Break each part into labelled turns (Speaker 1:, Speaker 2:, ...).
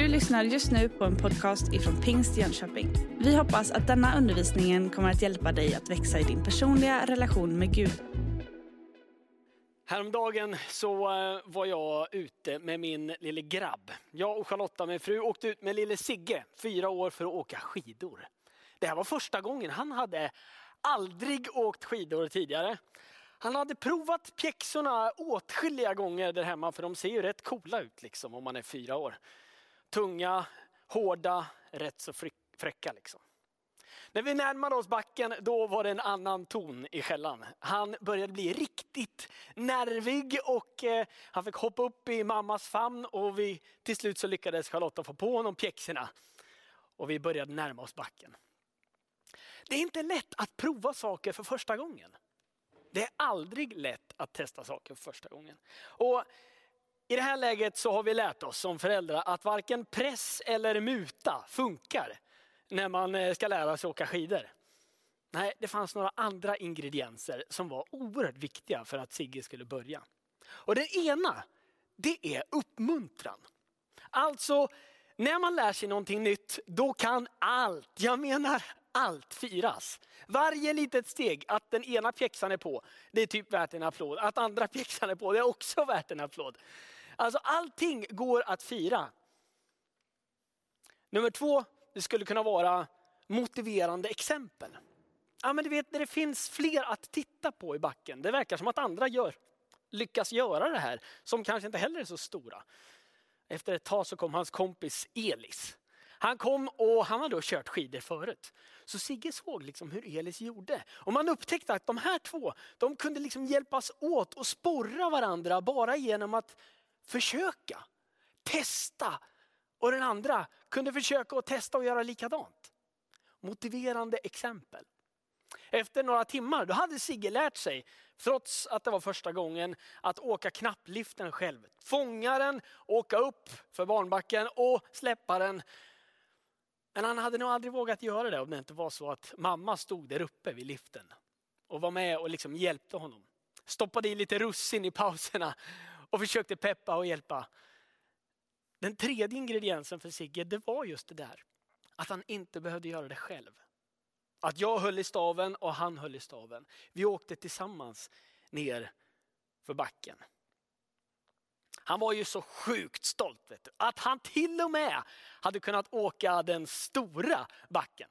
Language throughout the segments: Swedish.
Speaker 1: Du lyssnar just nu på en podcast ifrån Pingst Jönköping. Vi hoppas att denna undervisning kommer att hjälpa dig att växa i din personliga relation med Gud.
Speaker 2: Häromdagen så eh, var jag ute med min lille grabb. Jag och Charlotta, min fru, åkte ut med lille Sigge, fyra år, för att åka skidor. Det här var första gången. Han hade aldrig åkt skidor tidigare. Han hade provat pjäxorna åtskilliga gånger där hemma, för de ser ju rätt coola ut liksom om man är fyra år. Tunga, hårda, rätt så fräcka liksom. När vi närmade oss backen då var det en annan ton i skällan. Han började bli riktigt nervig och eh, han fick hoppa upp i mammas famn och vi, till slut så lyckades Charlotta få på honom pjäxorna. Och vi började närma oss backen. Det är inte lätt att prova saker för första gången. Det är aldrig lätt att testa saker för första gången. Och i det här läget så har vi lärt oss som föräldrar att varken press eller muta funkar när man eh, ska lära sig åka skidor. Nej, det fanns några andra ingredienser som var oerhört viktiga för att Sigge skulle börja. Och den ena, det är uppmuntran. Alltså, när man lär sig någonting nytt, då kan allt, jag menar allt firas. Varje litet steg, att den ena pjäxan är på, det är typ värt en applåd. Att andra pjäxan är på, det är också värt en applåd. Alltså allting går att fira. Nummer två, det skulle kunna vara motiverande exempel. Ja, men du vet, det finns fler att titta på i backen, det verkar som att andra gör, lyckas göra det här, som kanske inte heller är så stora. Efter ett tag så kom hans kompis Elis. Han kom och han hade då kört skidor förut. Så Sigge såg liksom hur Elis gjorde. Och man upptäckte att de här två, de kunde liksom hjälpas åt och sporra varandra bara genom att försöka, testa. Och den andra kunde försöka och testa och göra likadant. Motiverande exempel. Efter några timmar då hade Sigge lärt sig, trots att det var första gången, att åka knappliften själv. Fånga den, åka upp för barnbacken och släppa den men han hade nog aldrig vågat göra det om det inte var så att mamma stod där uppe vid liften och var med och liksom hjälpte honom. Stoppade i lite russin i pauserna och försökte peppa och hjälpa. Den tredje ingrediensen för Sigge, det var just det där. Att han inte behövde göra det själv. Att jag höll i staven och han höll i staven. Vi åkte tillsammans ner för backen. Han var ju så sjukt stolt vet du, att han till och med hade kunnat åka den stora backen.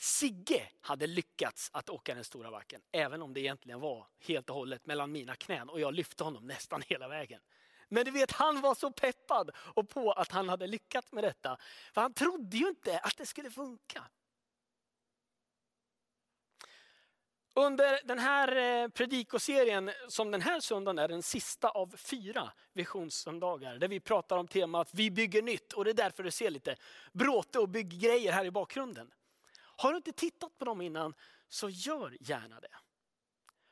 Speaker 2: Sigge hade lyckats att åka den stora backen, även om det egentligen var helt och hållet mellan mina knän och jag lyfte honom nästan hela vägen. Men du vet, han var så peppad och på att han hade lyckats med detta. För han trodde ju inte att det skulle funka. Under den här eh, predikoserien, som den här söndagen är den sista av fyra visionssöndagar, där vi pratar om temat vi bygger nytt och det är därför du ser lite bråte och bygggrejer här i bakgrunden. Har du inte tittat på dem innan så gör gärna det.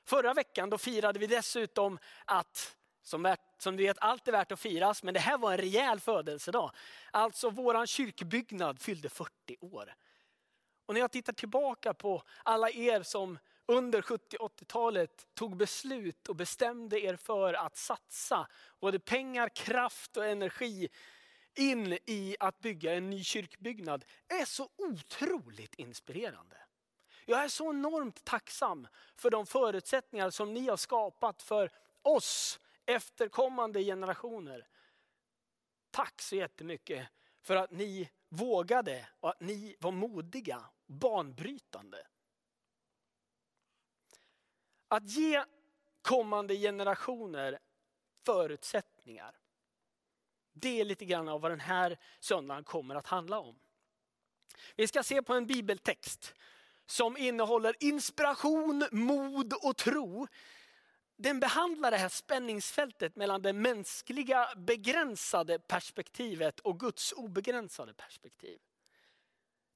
Speaker 2: Förra veckan då firade vi dessutom att, som, som du vet, allt är värt att firas, men det här var en rejäl födelsedag. Alltså våran kyrkbyggnad fyllde 40 år. Och när jag tittar tillbaka på alla er som under 70-80-talet tog beslut och bestämde er för att satsa både pengar, kraft och energi in i att bygga en ny kyrkbyggnad är så otroligt inspirerande. Jag är så enormt tacksam för de förutsättningar som ni har skapat för oss efterkommande generationer. Tack så jättemycket för att ni vågade och att ni var modiga, banbrytande. Att ge kommande generationer förutsättningar. Det är lite grann av vad den här söndagen kommer att handla om. Vi ska se på en bibeltext som innehåller inspiration, mod och tro. Den behandlar det här spänningsfältet mellan det mänskliga begränsade perspektivet och Guds obegränsade perspektiv.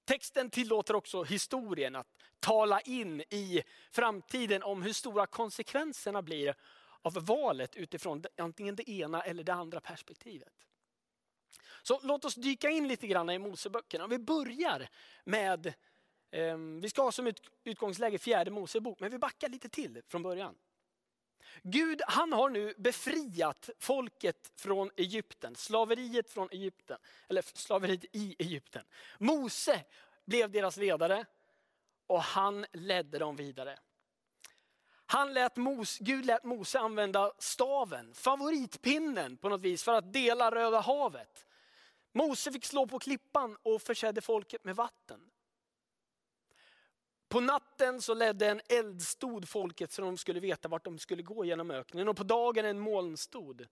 Speaker 2: Texten tillåter också historien att tala in i framtiden om hur stora konsekvenserna blir av valet utifrån antingen det ena eller det andra perspektivet. Så låt oss dyka in lite grann i Moseböckerna. Vi börjar med, eh, vi ska ha som utgångsläge fjärde Mosebok, men vi backar lite till från början. Gud han har nu befriat folket från Egypten, slaveriet från Egypten, eller slaveriet i Egypten. Mose blev deras ledare och han ledde dem vidare. Han lät Mos, Gud lät Mose använda staven, favoritpinnen på något vis för att dela Röda havet. Mose fick slå på klippan och försedde folket med vatten. På natten så ledde en eldstod folket så de skulle veta vart de skulle gå genom öknen och på dagen en molnstod.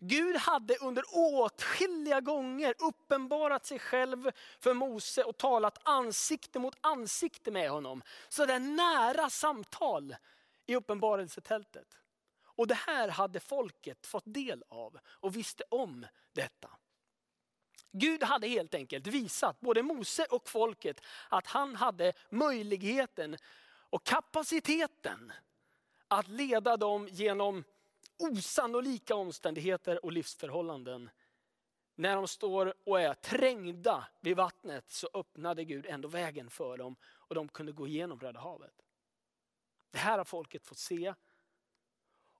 Speaker 2: Gud hade under åtskilliga gånger uppenbarat sig själv för Mose och talat ansikte mot ansikte med honom. Så det är nära samtal i uppenbarelsetältet. Och det här hade folket fått del av och visste om detta. Gud hade helt enkelt visat både Mose och folket att han hade möjligheten och kapaciteten att leda dem genom osannolika omständigheter och livsförhållanden. När de står och är trängda vid vattnet så öppnade Gud ändå vägen för dem och de kunde gå igenom Röda havet. Det här har folket fått se.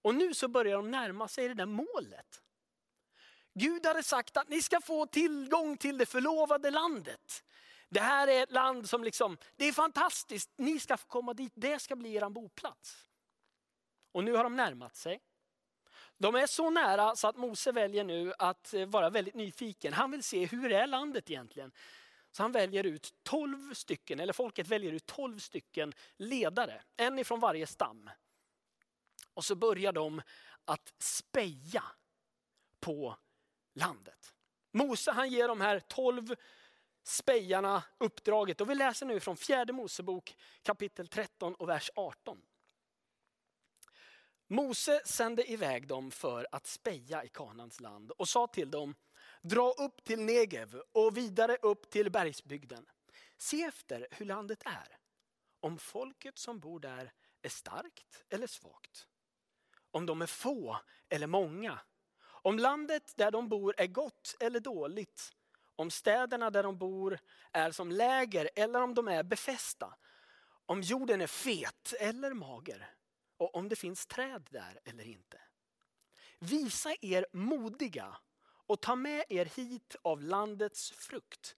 Speaker 2: Och nu så börjar de närma sig det där målet. Gud hade sagt att ni ska få tillgång till det förlovade landet. Det här är ett land som liksom, det är fantastiskt, ni ska få komma dit, det ska bli er boplats. Och nu har de närmat sig. De är så nära så att Mose väljer nu att eh, vara väldigt nyfiken. Han vill se hur är landet egentligen. Så han väljer ut 12 stycken, eller folket väljer ut 12 stycken ledare, en ifrån varje stam. Och så börjar de att speja på landet. Mose han ger de här 12 spejarna uppdraget och vi läser nu från fjärde Mosebok kapitel 13 och vers 18. Mose sände iväg dem för att speja i Kanans land och sa till dem, dra upp till Negev och vidare upp till bergsbygden. Se efter hur landet är, om folket som bor där är starkt eller svagt. Om de är få eller många. Om landet där de bor är gott eller dåligt. Om städerna där de bor är som läger eller om de är befästa. Om jorden är fet eller mager och om det finns träd där eller inte. Visa er modiga och ta med er hit av landets frukt.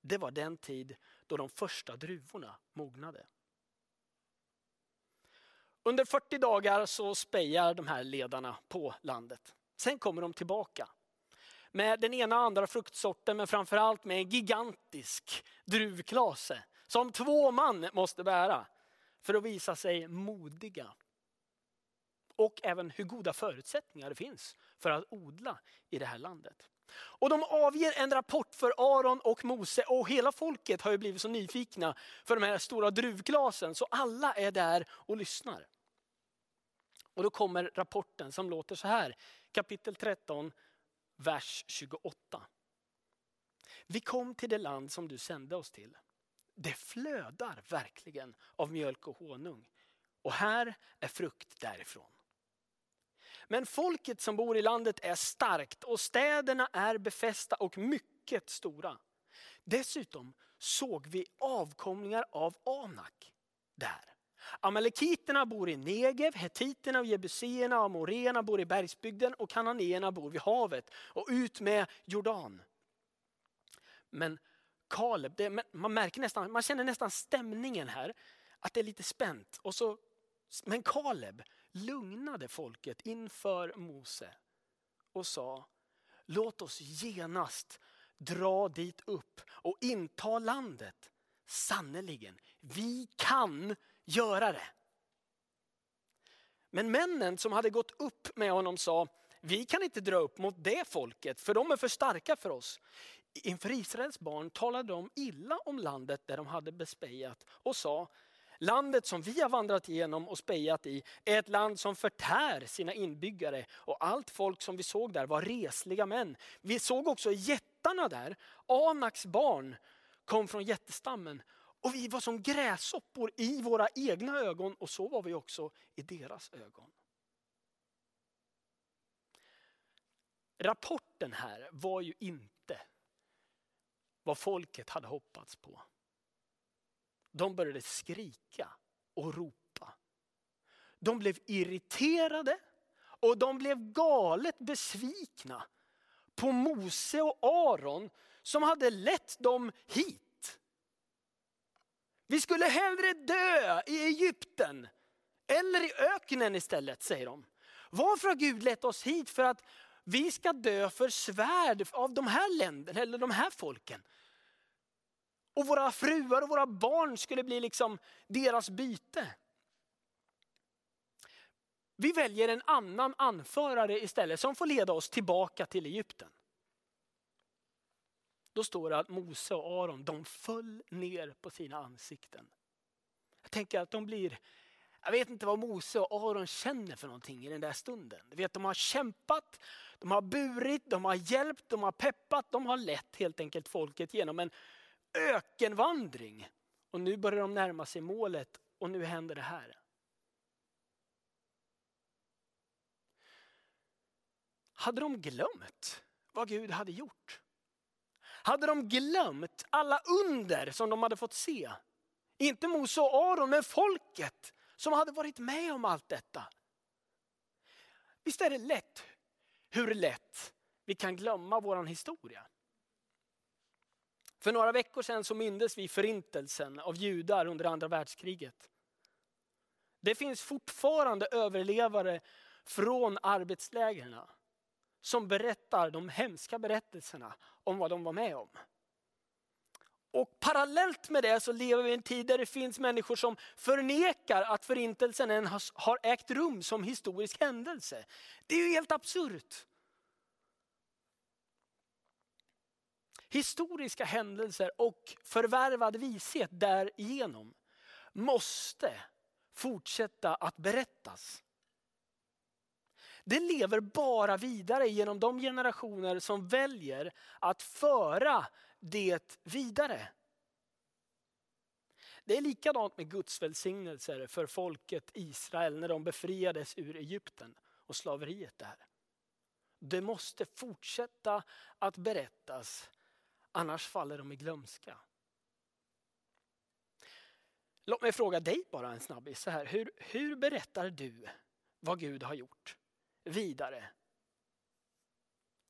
Speaker 2: Det var den tid då de första druvorna mognade. Under 40 dagar så spejar de här ledarna på landet. Sen kommer de tillbaka med den ena och andra fruktsorten men framförallt med en gigantisk druvklase som två man måste bära för att visa sig modiga. Och även hur goda förutsättningar det finns för att odla i det här landet. Och de avger en rapport för Aron och Mose och hela folket har ju blivit så nyfikna för de här stora druvglasen så alla är där och lyssnar. Och då kommer rapporten som låter så här, kapitel 13, vers 28. Vi kom till det land som du sände oss till det flödar verkligen av mjölk och honung. Och här är frukt därifrån. Men folket som bor i landet är starkt och städerna är befästa och mycket stora. Dessutom såg vi avkomlingar av Anak där. Amalekiterna bor i Negev, hetiterna och jebuséerna och amoreerna bor i bergsbygden och kananéerna bor vid havet och ut med Jordan. Men Kaleb, det, man märker nästan, man känner nästan stämningen här, att det är lite spänt. Och så, men Kaleb lugnade folket inför Mose och sa, låt oss genast dra dit upp och inta landet. Sannerligen, vi kan göra det. Men männen som hade gått upp med honom sa, vi kan inte dra upp mot det folket för de är för starka för oss inför Israels barn talade de illa om landet där de hade bespejat och sa Landet som vi har vandrat igenom och spejat i är ett land som förtär sina inbyggare och allt folk som vi såg där var resliga män. Vi såg också jättarna där. Anaks barn kom från jättestammen och vi var som gräshoppor i våra egna ögon och så var vi också i deras ögon. Rapporten här var ju inte vad folket hade hoppats på. De började skrika och ropa. de blev irriterade och de blev galet besvikna på Mose och Aron som hade lett dem hit. Vi skulle hellre dö i Egypten eller i öknen istället, säger de. Varför har Gud lett oss hit? För att vi ska dö för svärd av de här länderna eller de här folken. Och våra fruar och våra barn skulle bli liksom deras byte. Vi väljer en annan anförare istället som får leda oss tillbaka till Egypten. Då står det att Mose och Aron de föll ner på sina ansikten. Jag tänker att de blir, jag vet inte vad Mose och Aron känner för någonting i den där stunden. Du vet, de har kämpat, de har burit, de har hjälpt, de har peppat, de har lett helt enkelt folket genom en ökenvandring. Och nu börjar de närma sig målet och nu händer det här. Hade de glömt vad Gud hade gjort? Hade de glömt alla under som de hade fått se? Inte Mose och Aron, men folket som hade varit med om allt detta. Visst är det lätt hur lätt vi kan glömma vår historia. För några veckor sedan så mindes vi förintelsen av judar under andra världskriget. Det finns fortfarande överlevare från arbetslägren som berättar de hemska berättelserna om vad de var med om. Och parallellt med det så lever vi i en tid där det finns människor som förnekar att förintelsen än har ägt rum som historisk händelse. Det är ju helt absurt. Historiska händelser och förvärvad vishet därigenom måste fortsätta att berättas. Det lever bara vidare genom de generationer som väljer att föra det vidare. Det är likadant med Guds välsignelser för folket Israel när de befriades ur Egypten och slaveriet där. Det måste fortsätta att berättas, annars faller de i glömska. Låt mig fråga dig bara en snabbis. Så här. Hur, hur berättar du vad Gud har gjort? vidare.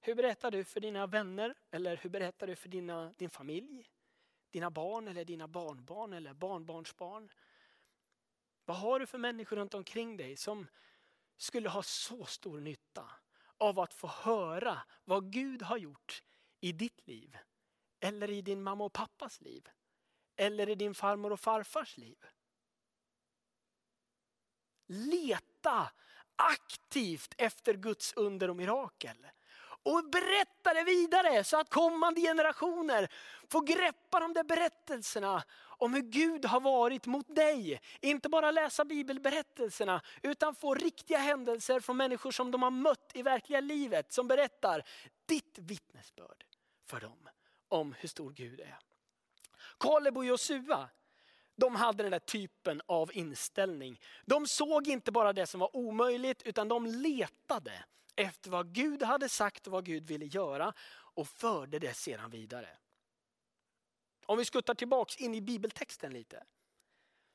Speaker 2: Hur berättar du för dina vänner eller hur berättar du för dina, din familj? Dina barn eller dina barnbarn eller barnbarnsbarn? Vad har du för människor runt omkring dig som skulle ha så stor nytta av att få höra vad Gud har gjort i ditt liv? Eller i din mamma och pappas liv? Eller i din farmor och farfars liv? Leta aktivt efter Guds under och mirakel. Och berätta det vidare så att kommande generationer får greppa de där berättelserna om hur Gud har varit mot dig. Inte bara läsa bibelberättelserna utan få riktiga händelser från människor som de har mött i verkliga livet. Som berättar ditt vittnesbörd för dem om hur stor Gud är. Kaleb och Josua de hade den där typen av inställning. De såg inte bara det som var omöjligt utan de letade efter vad Gud hade sagt och vad Gud ville göra och förde det sedan vidare. Om vi skuttar tillbaks in i bibeltexten lite.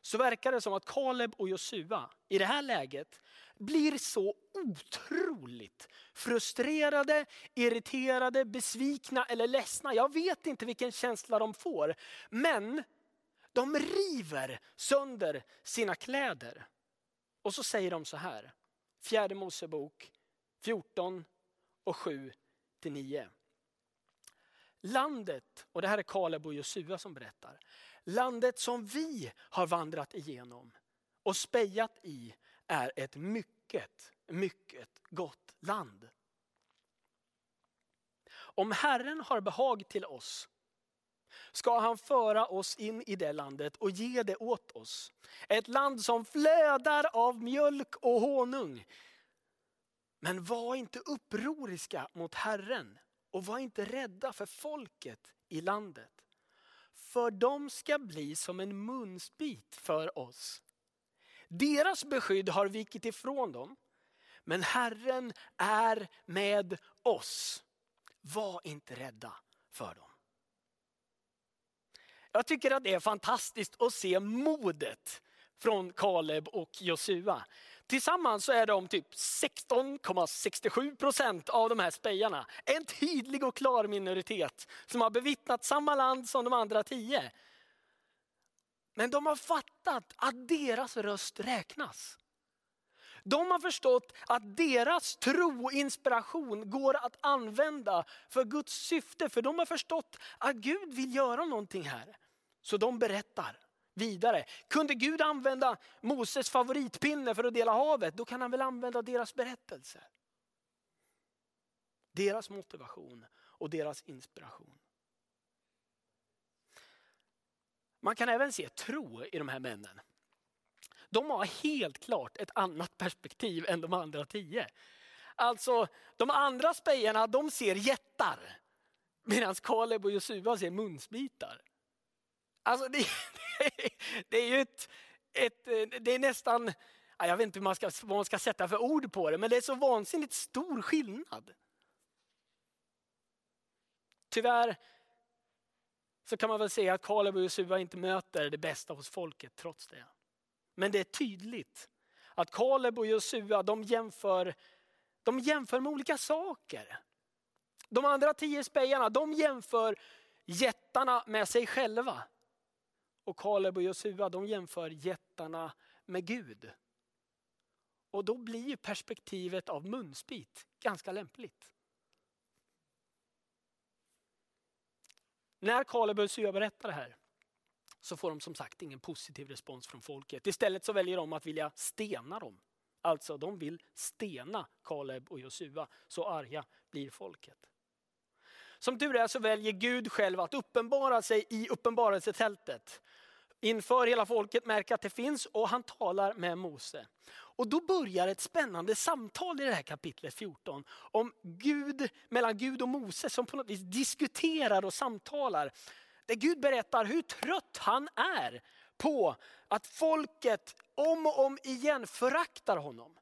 Speaker 2: Så verkar det som att Kaleb och Josua i det här läget blir så otroligt frustrerade, irriterade, besvikna eller ledsna. Jag vet inte vilken känsla de får. Men de river sönder sina kläder. Och så säger de så här, fjärde Mosebok 14 och 7 till 9. Landet, och det här är Kaleb och Josua som berättar. Landet som vi har vandrat igenom och spejat i är ett mycket, mycket gott land. Om Herren har behag till oss ska han föra oss in i det landet och ge det åt oss. Ett land som flödar av mjölk och honung. Men var inte upproriska mot Herren och var inte rädda för folket i landet. För de ska bli som en munsbit för oss. Deras beskydd har vikit ifrån dem, men Herren är med oss. Var inte rädda för dem. Jag tycker att det är fantastiskt att se modet från Kaleb och Josua. Tillsammans så är de typ 16,67 procent av de här spejarna. En tydlig och klar minoritet som har bevittnat samma land som de andra tio. Men de har fattat att deras röst räknas. De har förstått att deras tro och inspiration går att använda för Guds syfte. För de har förstått att Gud vill göra någonting här. Så de berättar vidare. Kunde Gud använda Moses favoritpinne för att dela havet, då kan han väl använda deras berättelse. Deras motivation och deras inspiration. Man kan även se tro i de här männen. De har helt klart ett annat perspektiv än de andra tio. Alltså de andra spejarna de ser jättar. Medan Kaleb och Josua ser munsbitar. Alltså det, det är ju ett, ett, eh, det är nästan, jag vet inte hur man ska, vad man ska sätta för ord på det, men det är så vansinnigt stor skillnad. Tyvärr så kan man väl säga att Kaleb och Josua inte möter det bästa hos folket trots det. Men det är tydligt att Kaleb och Josua de jämför, de jämför med olika saker. De andra tio spejarna de jämför jättarna med sig själva. Och Kaleb och Josua de jämför jättarna med Gud. Och då blir perspektivet av munsbit ganska lämpligt. När Kaleb och Josua berättar det här så får de som sagt ingen positiv respons från folket. Istället så väljer de att vilja stena dem. Alltså de vill stena Kaleb och Josua. Så arga blir folket. Som tur är så väljer Gud själv att uppenbara sig i uppenbarelsetältet. Inför hela folket märker att det finns och han talar med Mose. Och då börjar ett spännande samtal i det här kapitlet 14 om Gud, mellan Gud och Mose som på något vis diskuterar och samtalar. Där Gud berättar hur trött han är på att folket om och om igen föraktar honom.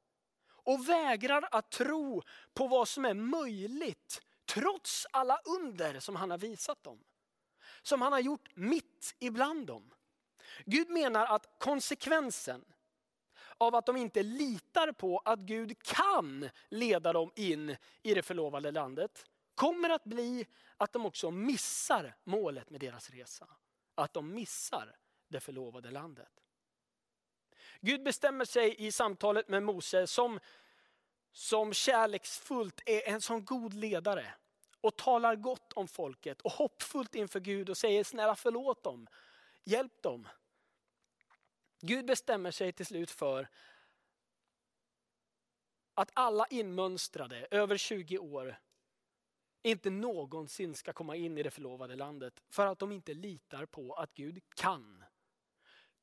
Speaker 2: Och vägrar att tro på vad som är möjligt trots alla under som han har visat dem. Som han har gjort mitt ibland dem. Gud menar att konsekvensen av att de inte litar på att Gud kan leda dem in i det förlovade landet kommer att bli att de också missar målet med deras resa. Att de missar det förlovade landet. Gud bestämmer sig i samtalet med Mose som, som kärleksfullt är en sån god ledare och talar gott om folket och hoppfullt inför Gud och säger snälla förlåt dem, hjälp dem. Gud bestämmer sig till slut för att alla inmönstrade över 20 år inte någonsin ska komma in i det förlovade landet för att de inte litar på att Gud kan.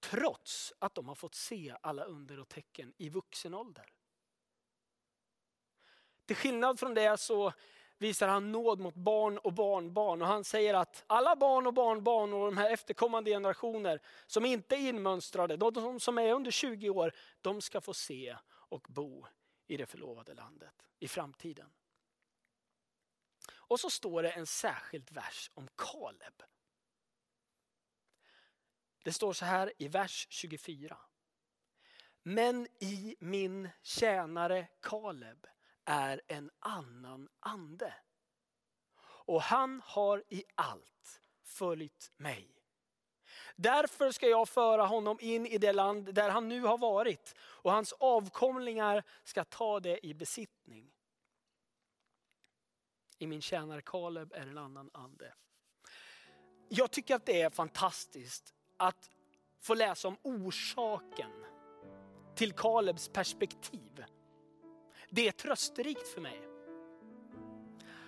Speaker 2: Trots att de har fått se alla under och tecken i vuxen ålder. Till skillnad från det så visar han nåd mot barn och barnbarn. Och han säger att alla barn och barnbarn och de här efterkommande generationer som inte är inmönstrade, de som är under 20 år, de ska få se och bo i det förlovade landet i framtiden. Och så står det en särskild vers om Kaleb. Det står så här i vers 24. Men i min tjänare Kaleb är en annan ande. Och han har i allt följt mig. Därför ska jag föra honom in i det land där han nu har varit och hans avkomlingar ska ta det i besittning. I min tjänare Kaleb är en annan ande. Jag tycker att det är fantastiskt att få läsa om orsaken till Kalebs perspektiv. Det är trösterikt för mig.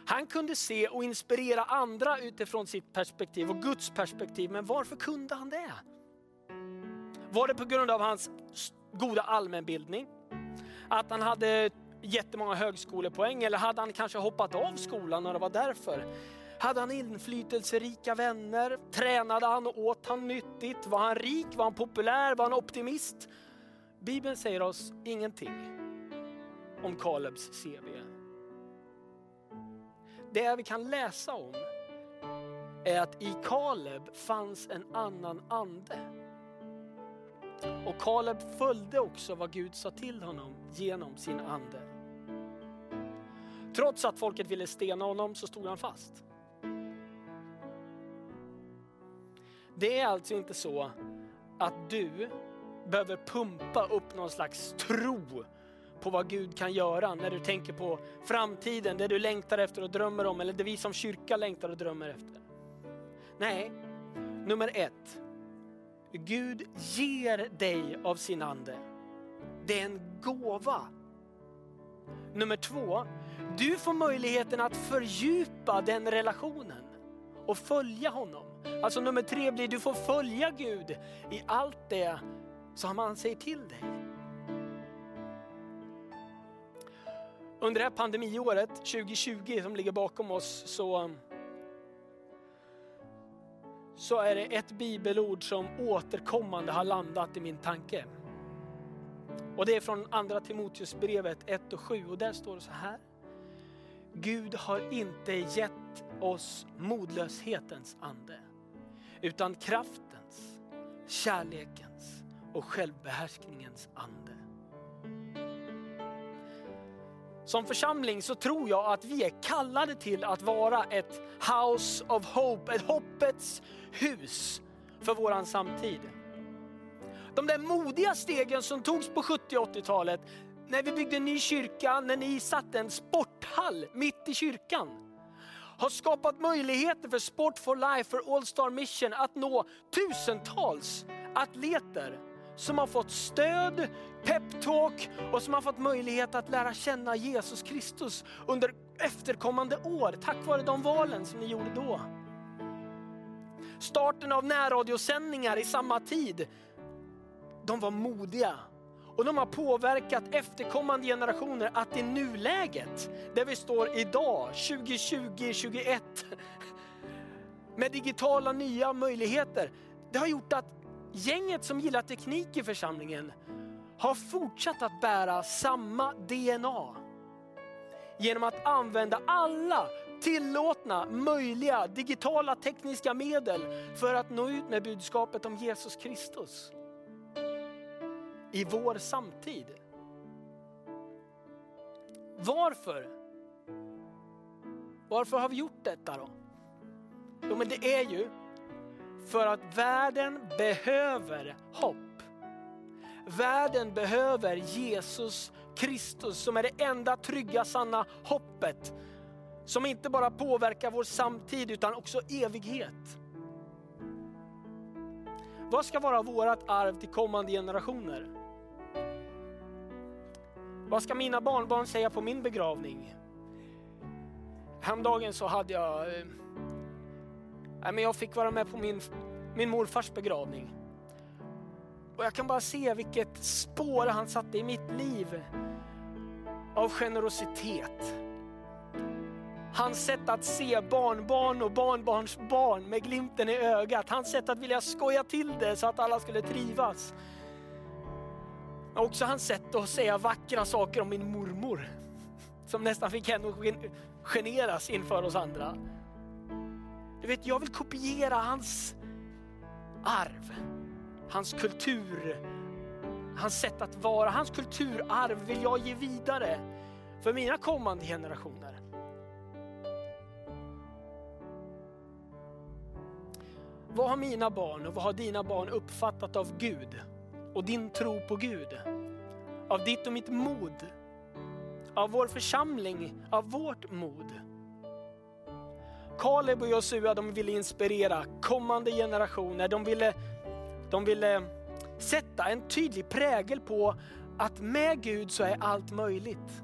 Speaker 2: Han kunde se och inspirera andra utifrån sitt perspektiv och Guds perspektiv. Men varför kunde han det? Var det på grund av hans goda allmänbildning? Att han hade jättemånga högskolepoäng eller hade han kanske hoppat av skolan och det var därför? Hade han inflytelserika vänner? Tränade han och åt han nyttigt? Var han rik? Var han populär? Var han optimist? Bibeln säger oss ingenting om Kalebs CV. Det vi kan läsa om är att i Kaleb fanns en annan ande. Och Kaleb följde också vad Gud sa till honom genom sin ande. Trots att folket ville stena honom så stod han fast. Det är alltså inte så att du behöver pumpa upp någon slags tro på vad Gud kan göra när du tänker på framtiden, det du längtar efter och drömmer om eller det vi som kyrka längtar och drömmer efter. Nej, nummer ett. Gud ger dig av sin ande. Det är en gåva. Nummer två, du får möjligheten att fördjupa den relationen och följa honom. Alltså nummer tre blir du får följa Gud i allt det som han säger till dig. Under det här pandemiåret 2020 som ligger bakom oss så, så är det ett bibelord som återkommande har landat i min tanke. Och det är från andra Timoteusbrevet 1 och 7 och där står det så här. Gud har inte gett oss modlöshetens ande utan kraftens, kärlekens och självbehärskningens ande. Som församling så tror jag att vi är kallade till att vara ett house of hope, ett hoppets hus för våran samtid. De där modiga stegen som togs på 70 80-talet, när vi byggde en ny kyrka, när ni satte en sporthall mitt i kyrkan, har skapat möjligheter för Sport for Life, för All Star Mission att nå tusentals atleter som har fått stöd, peptalk och som har fått möjlighet att lära känna Jesus Kristus under efterkommande år tack vare de valen som ni gjorde då. Starten av närradiosändningar i samma tid, de var modiga och de har påverkat efterkommande generationer att i nuläget, där vi står idag, 2020-2021, med digitala nya möjligheter, det har gjort att gänget som gillar teknik i församlingen har fortsatt att bära samma DNA. Genom att använda alla tillåtna, möjliga digitala tekniska medel för att nå ut med budskapet om Jesus Kristus. I vår samtid. Varför? Varför har vi gjort detta då? Jo men det är ju för att världen behöver hopp. Världen behöver Jesus Kristus som är det enda trygga sanna hoppet. Som inte bara påverkar vår samtid utan också evighet. Vad ska vara vårt arv till kommande generationer? Vad ska mina barnbarn säga på min begravning? Häromdagen så hade jag eh, Nej, men jag fick vara med på min, min morfars begravning. Och jag kan bara se vilket spår han satte i mitt liv av generositet. Hans sätt att se barnbarn och barnbarnsbarn med glimten i ögat. Hans sätt att vilja skoja till det så att alla skulle trivas. Också hans sätt att säga vackra saker om min mormor. Som nästan fick henne att generas inför oss andra. Du vet, jag vill kopiera hans arv, hans kultur, hans sätt att vara, hans kulturarv vill jag ge vidare för mina kommande generationer. Vad har mina barn och vad har dina barn uppfattat av Gud och din tro på Gud? Av ditt och mitt mod? Av vår församling, av vårt mod? Kaleb och Josua de ville inspirera kommande generationer. De ville, de ville sätta en tydlig prägel på att med Gud så är allt möjligt.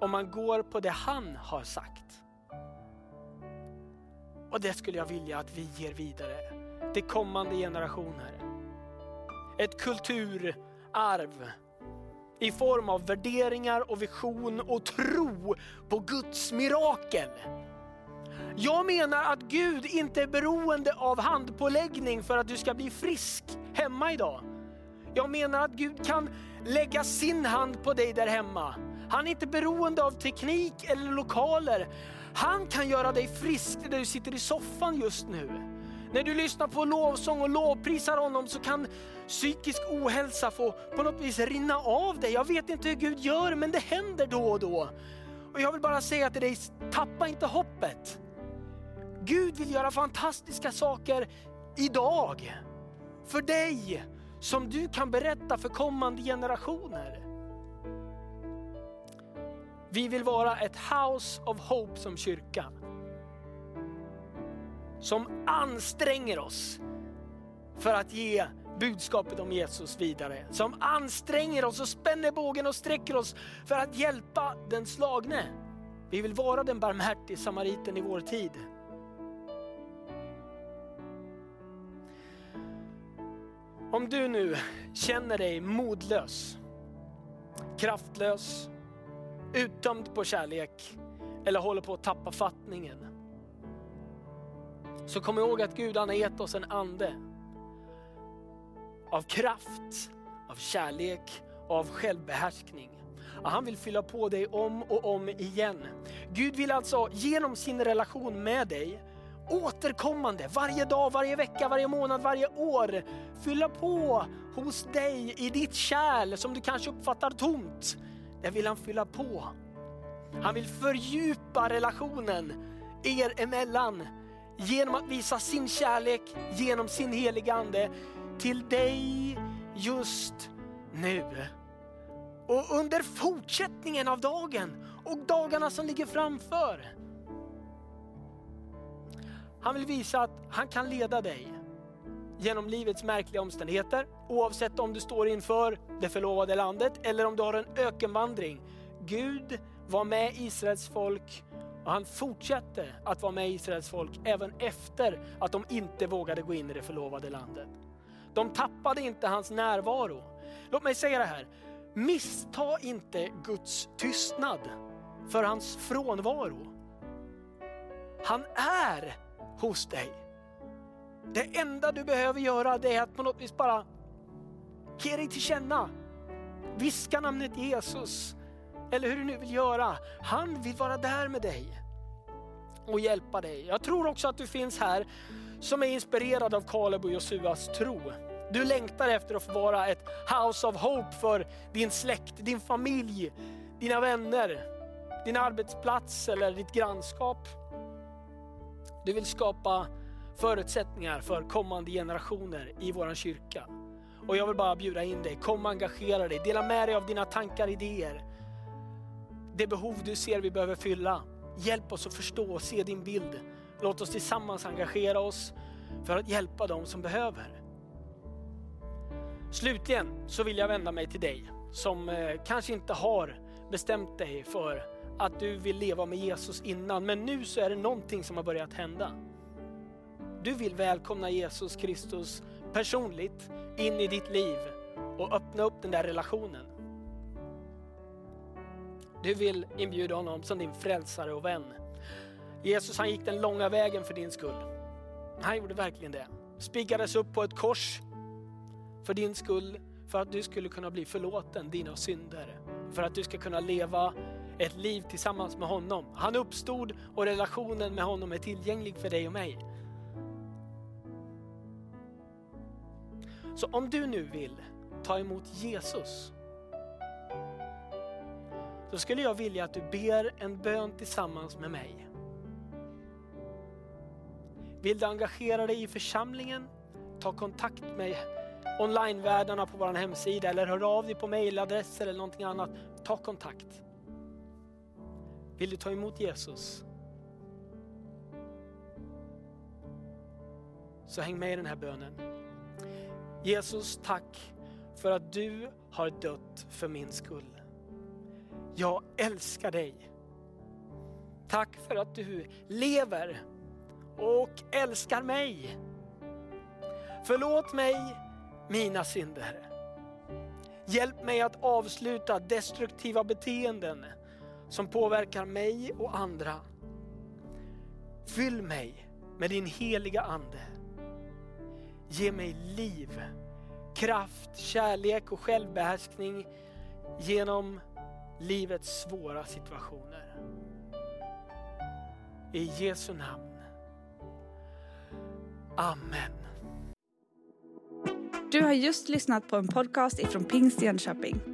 Speaker 2: Om man går på det han har sagt. Och det skulle jag vilja att vi ger vidare till kommande generationer. Ett kulturarv i form av värderingar och vision och tro på Guds mirakel. Jag menar att Gud inte är beroende av handpåläggning för att du ska bli frisk hemma idag. Jag menar att Gud kan lägga sin hand på dig där hemma. Han är inte beroende av teknik eller lokaler. Han kan göra dig frisk där du sitter i soffan just nu. När du lyssnar på lovsång och lovprisar honom så kan psykisk ohälsa få på något vis rinna av dig. Jag vet inte hur Gud gör men det händer då och då. Och jag vill bara säga till dig, tappa inte hoppet. Gud vill göra fantastiska saker idag. För dig, som du kan berätta för kommande generationer. Vi vill vara ett house of hope som kyrka. Som anstränger oss för att ge budskapet om Jesus vidare. Som anstränger oss och spänner bågen och sträcker oss för att hjälpa den slagne. Vi vill vara den barmhärtige samariten i vår tid. Om du nu känner dig modlös, kraftlös, uttömd på kärlek eller håller på att tappa fattningen. Så kom ihåg att Gud han har gett oss en ande av kraft, av kärlek och av självbehärskning. Han vill fylla på dig om och om igen. Gud vill alltså genom sin relation med dig återkommande, varje dag, varje vecka, varje månad, varje år fylla på hos dig i ditt kärl som du kanske uppfattar tomt. Det vill han fylla på. Han vill fördjupa relationen er emellan genom att visa sin kärlek genom sin heliga Ande till dig just nu. Och under fortsättningen av dagen och dagarna som ligger framför. Han vill visa att han kan leda dig genom livets märkliga omständigheter. Oavsett om du står inför det förlovade landet eller om du har en ökenvandring. Gud var med Israels folk och han fortsatte att vara med Israels folk även efter att de inte vågade gå in i det förlovade landet. De tappade inte hans närvaro. Låt mig säga det här, missta inte Guds tystnad för hans frånvaro. Han är hos dig. Det enda du behöver göra det är att på något vis bara ge dig till känna. Viska namnet Jesus eller hur du nu vill göra. Han vill vara där med dig och hjälpa dig. Jag tror också att du finns här som är inspirerad av Kaleb och Josuas tro. Du längtar efter att få vara ett house of hope för din släkt, din familj, dina vänner, din arbetsplats eller ditt grannskap. Du vill skapa förutsättningar för kommande generationer i vår kyrka. Och jag vill bara bjuda in dig, kom och engagera dig, dela med dig av dina tankar, idéer. Det behov du ser vi behöver fylla. Hjälp oss att förstå och se din bild. Låt oss tillsammans engagera oss för att hjälpa dem som behöver. Slutligen så vill jag vända mig till dig som eh, kanske inte har bestämt dig för att du vill leva med Jesus innan, men nu så är det någonting som har börjat hända. Du vill välkomna Jesus Kristus personligt in i ditt liv och öppna upp den där relationen. Du vill inbjuda honom som din frälsare och vän. Jesus han gick den långa vägen för din skull. Han gjorde verkligen det. Spikades upp på ett kors för din skull, för att du skulle kunna bli förlåten dina synder. För att du ska kunna leva ett liv tillsammans med honom. Han uppstod och relationen med honom är tillgänglig för dig och mig. Så om du nu vill ta emot Jesus så skulle jag vilja att du ber en bön tillsammans med mig. Vill du engagera dig i församlingen? Ta kontakt med onlinevärdarna på vår hemsida eller hör av dig på mailadresser eller någonting annat. Ta kontakt. Vill du ta emot Jesus? Så häng med i den här bönen. Jesus, tack för att du har dött för min skull. Jag älskar dig. Tack för att du lever och älskar mig. Förlåt mig mina synder. Hjälp mig att avsluta destruktiva beteenden som påverkar mig och andra. Fyll mig med din heliga Ande. Ge mig liv, kraft, kärlek och självbehärskning genom livets svåra situationer. I Jesu namn. Amen.
Speaker 1: Du har just lyssnat på en podcast ifrån Pingst Jönköping.